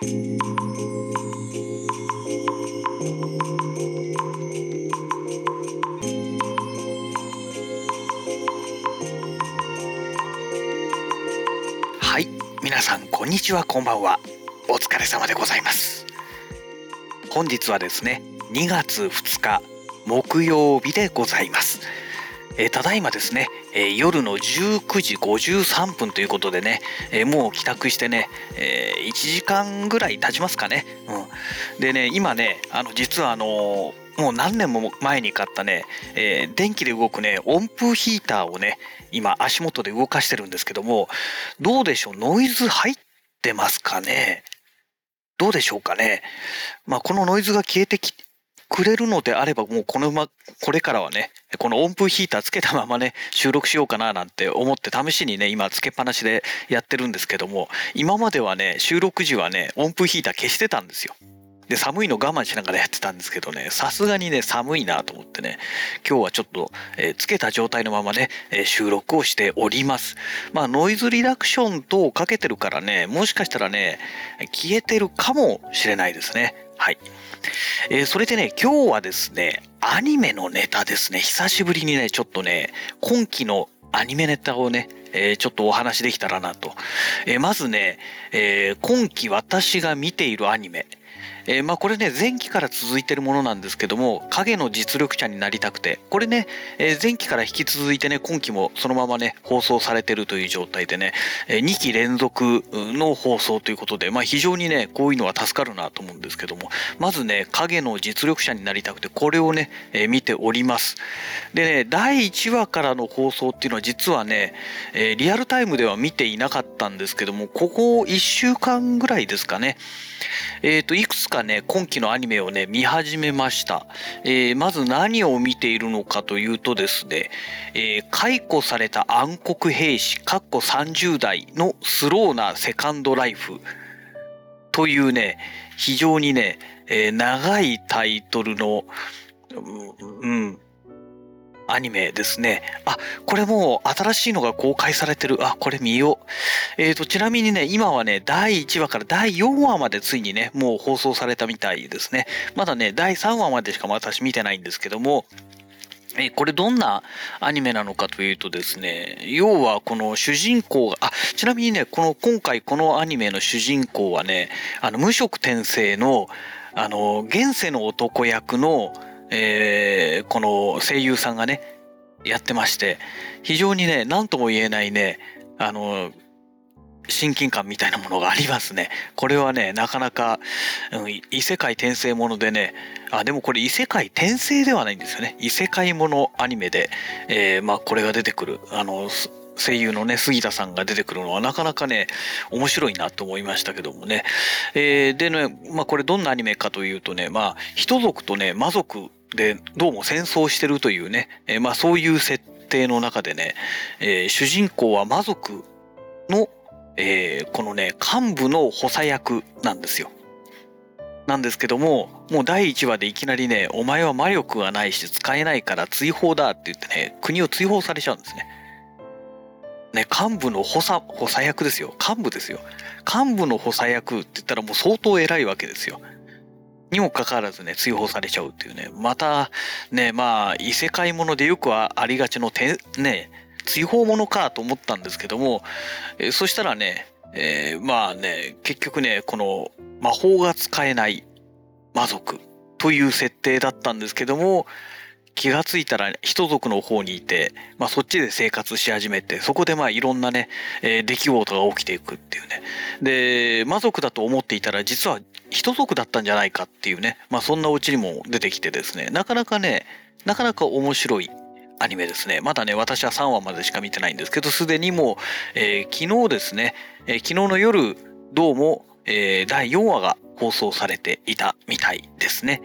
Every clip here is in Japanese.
はい皆さんこんにちはこんばんは。お疲れ様でございます。本日はですね2月2日木曜日でございます。えーただいまですね、え夜の19時53分ということでね、えもう帰宅してね、え1時間ぐらい経ちますかね。うん、でね、今ね、あの実はあのもう何年も前に買ったね、えー電気で動くね、温風ヒーターをね、今足元で動かしてるんですけども、どうでしょう、ノイズ入ってますかね？どうでしょうかね？まあ、このノイズが消えてくれるのであれば、もうこのま、これからはね、この温風ヒーターつけたままね、収録しようかななんて思って試しにね、今つけっぱなしでやってるんですけども、今まではね、収録時はね、温風ヒーター消してたんですよ。で、寒いの我慢しながらやってたんですけどね、さすがにね、寒いなと思ってね、今日はちょっと、えーつけた状態のままね、えー収録をしております。まあ、ノイズリダクション等かけてるからね、もしかしたらね、消えてるかもしれないですね。はい。えーそれでね、今日はですね、アニメのネタですね。久しぶりにね、ちょっとね、今期のアニメネタをね、えーちょっとお話できたらなと。えーまずね、え今期私が見ているアニメ。えーまあこれね、前期から続いてるものなんですけども、影の実力者になりたくて、これね、えー前期から引き続いてね、今期もそのままね、放送されてるという状態でね、え2期連続の放送ということで、まあ非常にね、こういうのは助かるなと思うんですけども、まずね、影の実力者になりたくて、これをね、えー見ております。でね、第1話からの放送っていうのは実はね、えリアルタイムでは見ていなかったんですけども、ここ1週間ぐらいですかね、えっ、と、いくつかね、今期のアニメをね、見始めました。えーまず何を見ているのかというとですね、えー解雇された暗黒兵士、かっこ30代のスローなセカンドライフというね、非常にね、えー長いタイトルの、うんアニメですね。あ、これもう新しいのが公開されてる。あ、これ見よう。えーと、ちなみにね、今はね、第1話から第4話までついにね、もう放送されたみたいですね。まだね、第3話までしか私見てないんですけども、えこれどんなアニメなのかというとですね、要はこの主人公が、あ、ちなみにね、この今回このアニメの主人公はね、あの、無色転生の、あの、現世の男役の、えーこの声優さんがね、やってまして、非常にね、何とも言えないね、あの、親近感みたいなものがありますね。これはね、なかなか、うん、異世界転生ものでね、あ、でもこれ異世界転生ではないんですよね。異世界ものアニメで、えーまあこれが出てくる、あの、声優のね、杉田さんが出てくるのはなかなかね、面白いなと思いましたけどもね。えーでね、まあこれどんなアニメかというとね、まあ、人族とね、魔族でどうも戦争してるというね、えまあそういう設定の中でね、え主人公は魔族の、えこのね、幹部の補佐役なんですよ。なんですけども、もう第1話でいきなりね、お前は魔力がないし使えないから追放だって言ってね、国を追放されちゃうんですね。ね、幹部の補佐、補佐役ですよ。幹部ですよ。幹部の補佐役って言ったらもう相当偉いわけですよ。にもかかわらずね、追放されちゃうっていうね。また、ね、まあ、異世界ものでよくはありがちのて、ね、追放ものかと思ったんですけども、えそしたらね、えーまあね、結局ね、この魔法が使えない魔族という設定だったんですけども、気がついたら人族の方にいて、まあそっちで生活し始めて、そこでまあいろんなね、えー出来事が起きていくっていうね。で、魔族だと思っていたら実は人族だったんじゃないかっていうね、まあそんなオチにも出てきてですね、なかなかね、なかなか面白いアニメですね。まだね、私は3話までしか見てないんですけど、すでにもう、えー昨日ですね、えー昨日の夜、どうも、えー第4話が放送されていたみたいですね。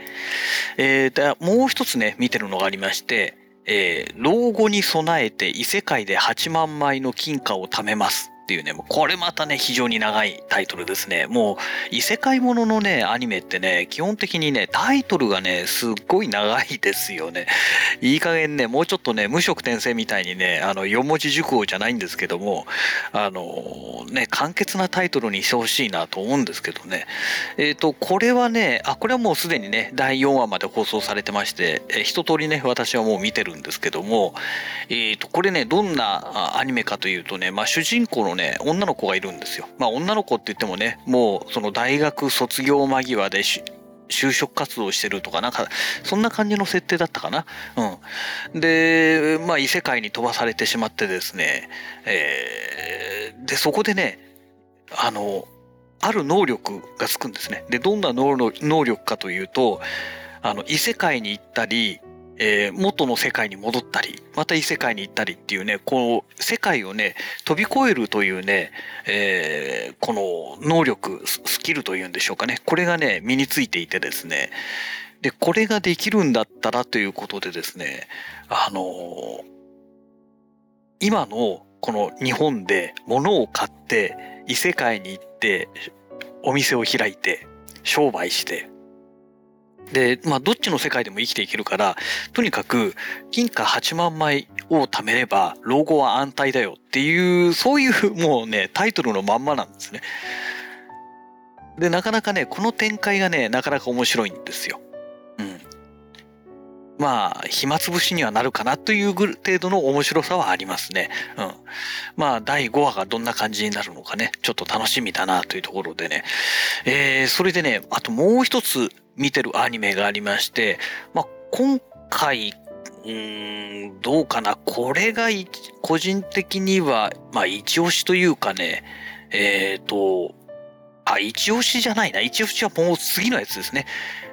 えーもう一つね、見てるのがありまして、えー老後に備えて異世界で8万枚の金貨を貯めますっていうね、もうこれまたね、非常に長いタイトルですね。もう、異世界もののね、アニメってね、基本的にね、タイトルがね、すっごい長いですよね。いい加減ね、もうちょっとね、無色転生みたいにね、あの、4文字熟語じゃないんですけども、あの、ね、簡潔なタイトルにしてほしいなと思うんですけどね。えっ、ー、と、これはね、あ、これはもうすでにね、第4話まで放送されてまして、えー、一通りね、私はもう見てるんですけども、えっ、ー、と、これね、どんなアニメかというとね、まあ、主人公のね、女の子がいるんですよ。まあ、女の子って言ってもね、もう、その大学卒業間際で就職活動してるとか、なんか、そんな感じの設定だったかな。うん。で、まあ、異世界に飛ばされてしまってですね、えー、で、そこでね、あの、ある能力がつくんですね。で、どんな能力かというと、あの、異世界に行ったり、えー、元の世界に戻ったり、また異世界に行ったりっていうね、この世界をね、飛び越えるというね、えー、この能力、スキルというんでしょうかね、これがね、身についていてですね、で、これができるんだったらということでですね、あのー、今のこの日本で物を買って異世界に行ってお店を開いて商売してで、まあ、どっちの世界でも生きていけるから、とにかく、金貨8万枚を貯めれば、老後は安泰だよっていう、そういうもうね、タイトルのまんまなんですね。で、なかなかね、この展開がね、なかなか面白いんですよ。うん。まあ、暇つぶしにはなるかなという程度の面白さはありますね。うん。まあ、第5話がどんな感じになるのかね、ちょっと楽しみだなというところでね。えー、それでね、あともう一つ見てるアニメがありまして、まあ、今回、うーん、どうかな。これが個人的には、まあ、一押しというかね、えっ、ー、と、あ、一押しじゃないな。一押しはもう次のやつですね。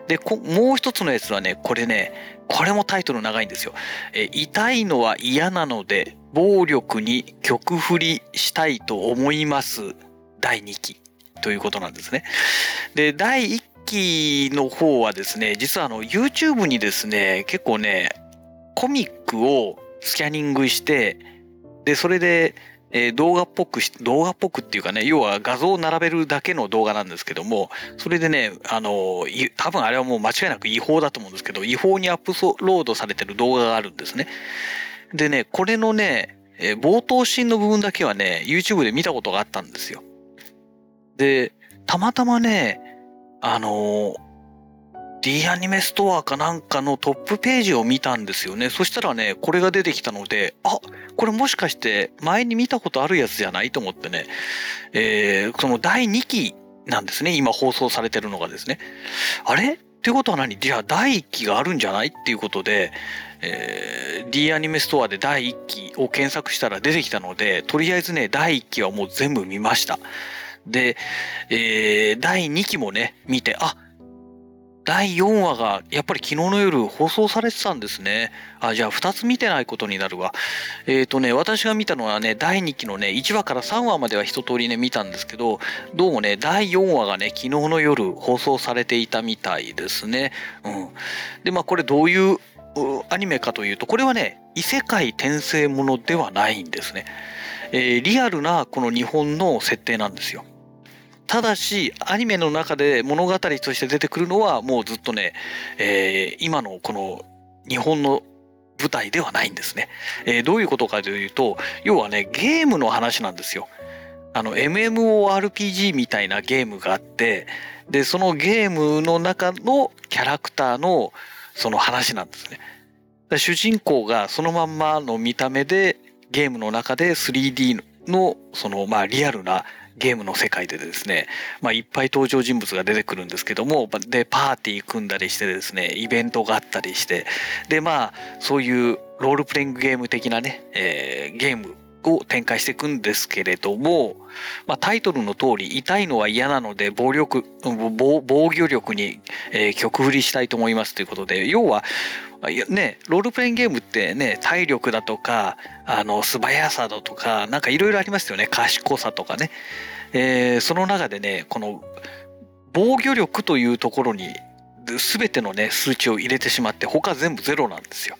で、もう一つのやつはね、これね、これもタイトル長いんですよ。え痛いのは嫌なので、暴力に曲振りしたいと思います。第2期ということなんですね。で、第1期の方はですね、実はあの YouTube にですね、結構ね、コミックをスキャニングして、で、それで、えー、動画っぽく、動画っぽくっていうかね、要は画像を並べるだけの動画なんですけども、それでね、あの、多分あれはもう間違いなく違法だと思うんですけど、違法にアップロードされてる動画があるんですね。でね、これのね、えー、冒頭シーンの部分だけはね、YouTube で見たことがあったんですよ。で、たまたまね、あの、D アニメストアかなんかのトップページを見たんですよね。そしたらね、これが出てきたので、あ、これもしかして前に見たことあるやつじゃないと思ってね、えー、その第2期なんですね。今放送されてるのがですね。あれ？ってことは何？じゃあ第1期があるんじゃない？っていうことで、えー、D アニメストアで第1期を検索したら出てきたので、とりあえずね、第1期はもう全部見ました。で、えー、第2期もね、見て、あ、第4話がやっぱり昨日の夜放送されてたんですね。あ、じゃあ2つ見てないことになるわ。えっ、ー、とね、私が見たのはね、第2期のね、1話から3話までは一通りね、見たんですけど、どうもね、第4話がね、昨日の夜放送されていたみたいですね。うん。で、まあこれどういうアニメかというと、これはね、異世界転生ものではないんですね。えー、リアルなこの日本の設定なんですよ。ただし、アニメの中で物語として出てくるのはもうずっとね、えー、今のこの日本の舞台ではないんですね。えー、どういうことかというと、要はね、ゲームの話なんですよ。あの、MMORPG みたいなゲームがあって、で、そのゲームの中のキャラクターのその話なんですね。主人公がそのまんまの見た目でゲームの中で 3D のそのまあリアルなゲームの世界でですね、まあ、いっぱい登場人物が出てくるんですけどもでパーティー組んだりしてですねイベントがあったりしてでまあそういうロールプレイングゲーム的なね、えー、ゲームを展開していくんですけれども、まあ、タイトルの通り痛いのは嫌なので暴力防御力に、えー、曲振りしたいと思いますということで要はね、ロールプレインゲームってね、体力だとか、あの、素早さだとか、なんかいろいろありますよね。賢さとかね。えー、その中でね、この、防御力というところに、全てのね、数値を入れてしまって、他全部ゼロなんですよ。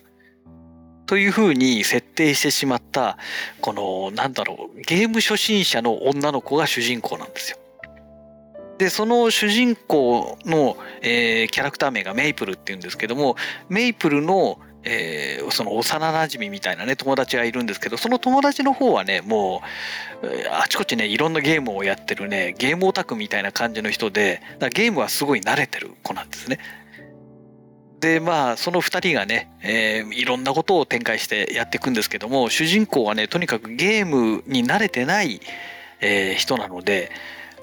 というふうに設定してしまったこのなんだろうゲーム初心者の女の子が主人公なんですよ。でその主人公の、えー、キャラクター名がメイプルっていうんですけどもメイプルのえー、その幼なじみみたいなね友達がいるんですけどその友達の方はねもうあちこちねいろんなゲームをやってるねゲームオタクみたいな感じの人でゲームはすごい慣れてる子なんですね。でまあその2人がね、えー、いろんなことを展開してやっていくんですけども主人公はねとにかくゲームに慣れてない、えー、人なので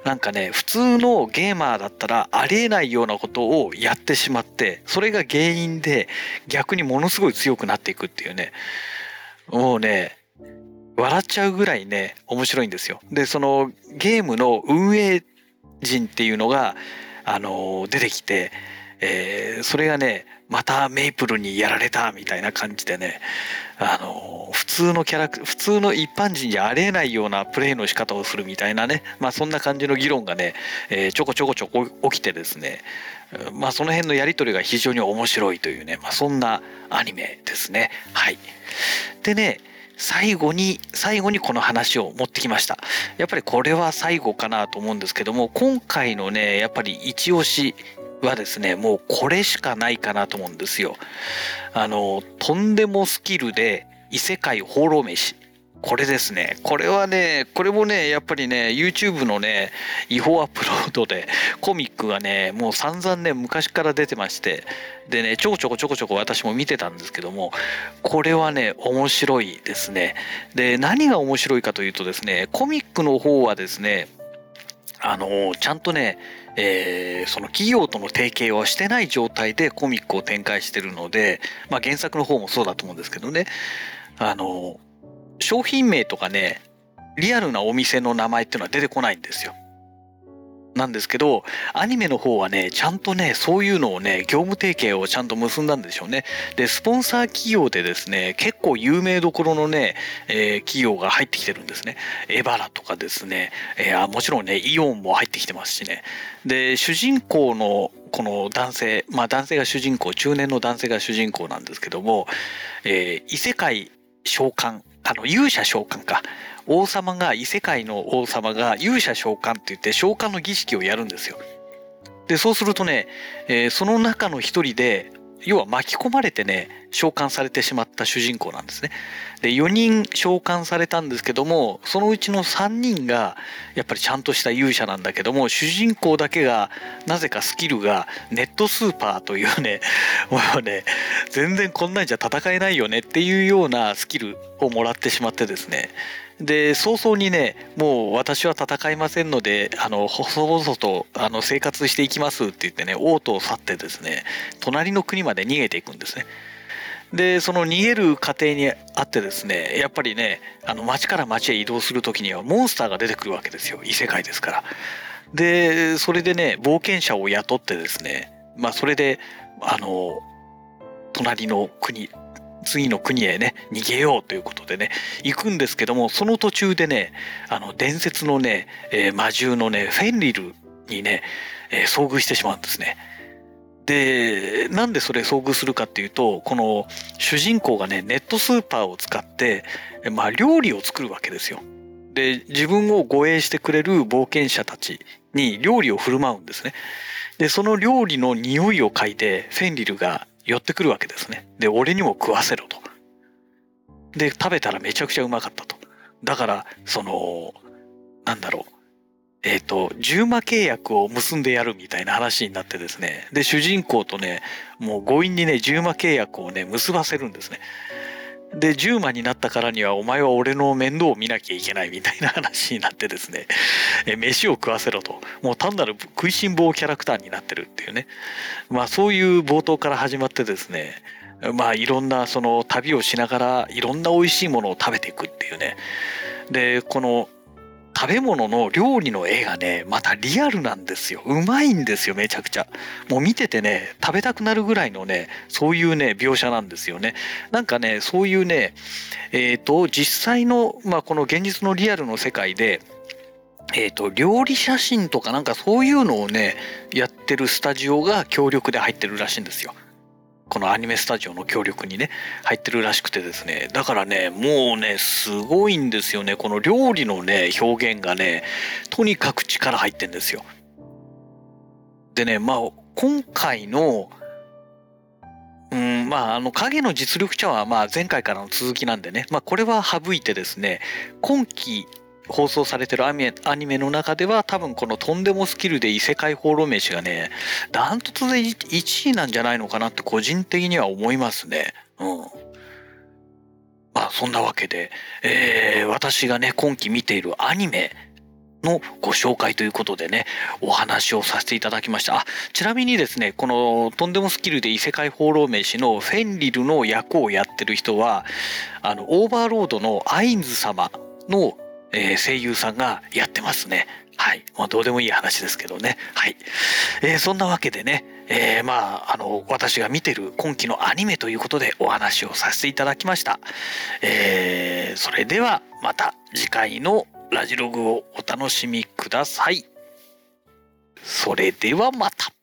なんかね普通のゲーマーだったらありえないようなことをやってしまってそれが原因で逆にものすごい強くなっていくっていうねもうね笑っちゃうぐらいね面白いんですよ。でそのゲームの運営陣っていうのがあの出てきて、えー、それがねまたメイプルにやられたみたいな感じでねあの普通のキャラク普通の一般人じゃありえないようなプレイの仕方をするみたいなねまあそんな感じの議論がね、えー、ちょこちょこちょこ起きてですねまあその辺のやり取りが非常に面白いというね、まあ、そんなアニメですね。はい。でね最後に最後にこの話を持ってきました。やっぱりこれは最後かなと思うんですけども今回のねやっぱり一押しはですねもうこれしかないかなと思うんですよ。あのとんでもスキルで異世界放浪飯これですね。これはね、これもね、やっぱりね、YouTube のね、違法アップロードで、コミックがね、もう散々ね、昔から出てまして、でね、ちょこちょこちょこちょこ私も見てたんですけども、これはね、面白いですね。で、何が面白いかというとですね、コミックの方はですね、あのちゃんとね、えー、その企業との提携はしてない状態でコミックを展開してるので、まあ、原作の方もそうだと思うんですけどねあの商品名とかねリアルなお店の名前っていうのは出てこないんですよ。なんですけど、アニメの方はね、ちゃんとね、そういうのをね、業務提携をちゃんと結んだんでしょうね。で、スポンサー企業でですね、結構有名どころのね、えー、企業が入ってきてるんですね。エバラとかですね、えー、もちろんね、イオンも入ってきてますしね。で、主人公のこの男性、まあ男性が主人公、中年の男性が主人公なんですけども、えー、異世界召喚、あの、勇者召喚か。王様が異世界の王様が勇者召喚って言って召喚の儀式をやるんですよ。でそうするとね、えー、その中の一人で要は巻き込まれてね召喚されてしまった主人公なんですね。で4人召喚されたんですけどもそのうちの3人がやっぱりちゃんとした勇者なんだけども主人公だけがなぜかスキルがネットスーパーというね もうね全然こんなんじゃ戦えないよねっていうようなスキルをもらってしまってですねで早々にねもう私は戦いませんのであの細々とあの生活していきますって言ってね王都を去ってですね隣の国まで逃げていくんですね。でその逃げる過程にあってですねやっぱりねあの町から町へ移動する時にはモンスターが出てくるわけですよ異世界ですから。でそれでね冒険者を雇ってですねまあそれであの隣の国次の国へね逃げようということでね行くんですけどもその途中でねあの伝説のね、えー、魔獣のねフェンリルにね、えー、遭遇してしまうんですね。でなんでそれ遭遇するかっていうとこの主人公がねネットスーパーを使って、まあ、料理を作るわけですよ。で自分を護衛してくれる冒険者たちに料理を振る舞うんですね。でその料理の匂いを嗅いでフェンリルが寄ってくるわけですね。で、俺にも食わせろと。で、食べたらめちゃくちゃうまかったと。だから、その、なんだろう。えっ、ー、と、重馬契約を結んでやるみたいな話になってですね。で、主人公とね、もう強引にね、重馬契約をね、結ばせるんですね。で10万になったからにはお前は俺の面倒を見なきゃいけないみたいな話になってですね。え飯を食わせろと。もう単なる食いしん坊キャラクターになってるっていうね。まあそういう冒頭から始まってですね。まあいろんなその旅をしながらいろんな美味しいものを食べていくっていうね。でこの食べ物の料理の絵がね、またリアルなんですよ。うまいんですよ、めちゃくちゃ。もう見ててね、食べたくなるぐらいのね、そういうね、描写なんですよね。なんかね、そういうね、えっ、ー、と、実際の、まあ、この現実のリアルの世界で、えっ、ー、と、料理写真とかなんかそういうのをね、やってるスタジオが強力で入ってるらしいんですよ。このアニメスタジオの協力にね入ってるらしくてですね。だからねもうねすごいんですよね。この料理のね表現がねとにかく力入ってんですよ。でねまあ今回のうんまああの影の実力者はまあ前回からの続きなんでね。まあこれは省いてですね今期放送されてるアニメアニメの中では多分このとんでもスキルで異世界放浪飯がねダントツで1位なんじゃないのかなって個人的には思いますね。うん。まあそんなわけで、えー、私がね今期見ているアニメのご紹介ということでねお話をさせていただきましたあちなみにですねこのとんでもスキルで異世界放浪飯のフェンリルの役をやってる人はあのオーバーロードのアインズ様のえー、声優さんがやってますね。はい。まあ、どうでもいい話ですけどね。はい。えー、そんなわけでね、えー、まあ、あの、私が見てる今期のアニメということでお話をさせていただきました。えー、それではまた次回のラジログをお楽しみください。それではまた。